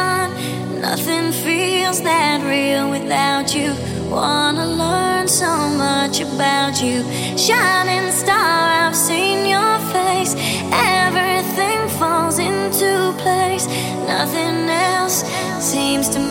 sun. Nothing feels that real without you. Wanna learn so much about you. Shining star, I've seen your face. Everything falls into place. Nothing else seems to matter.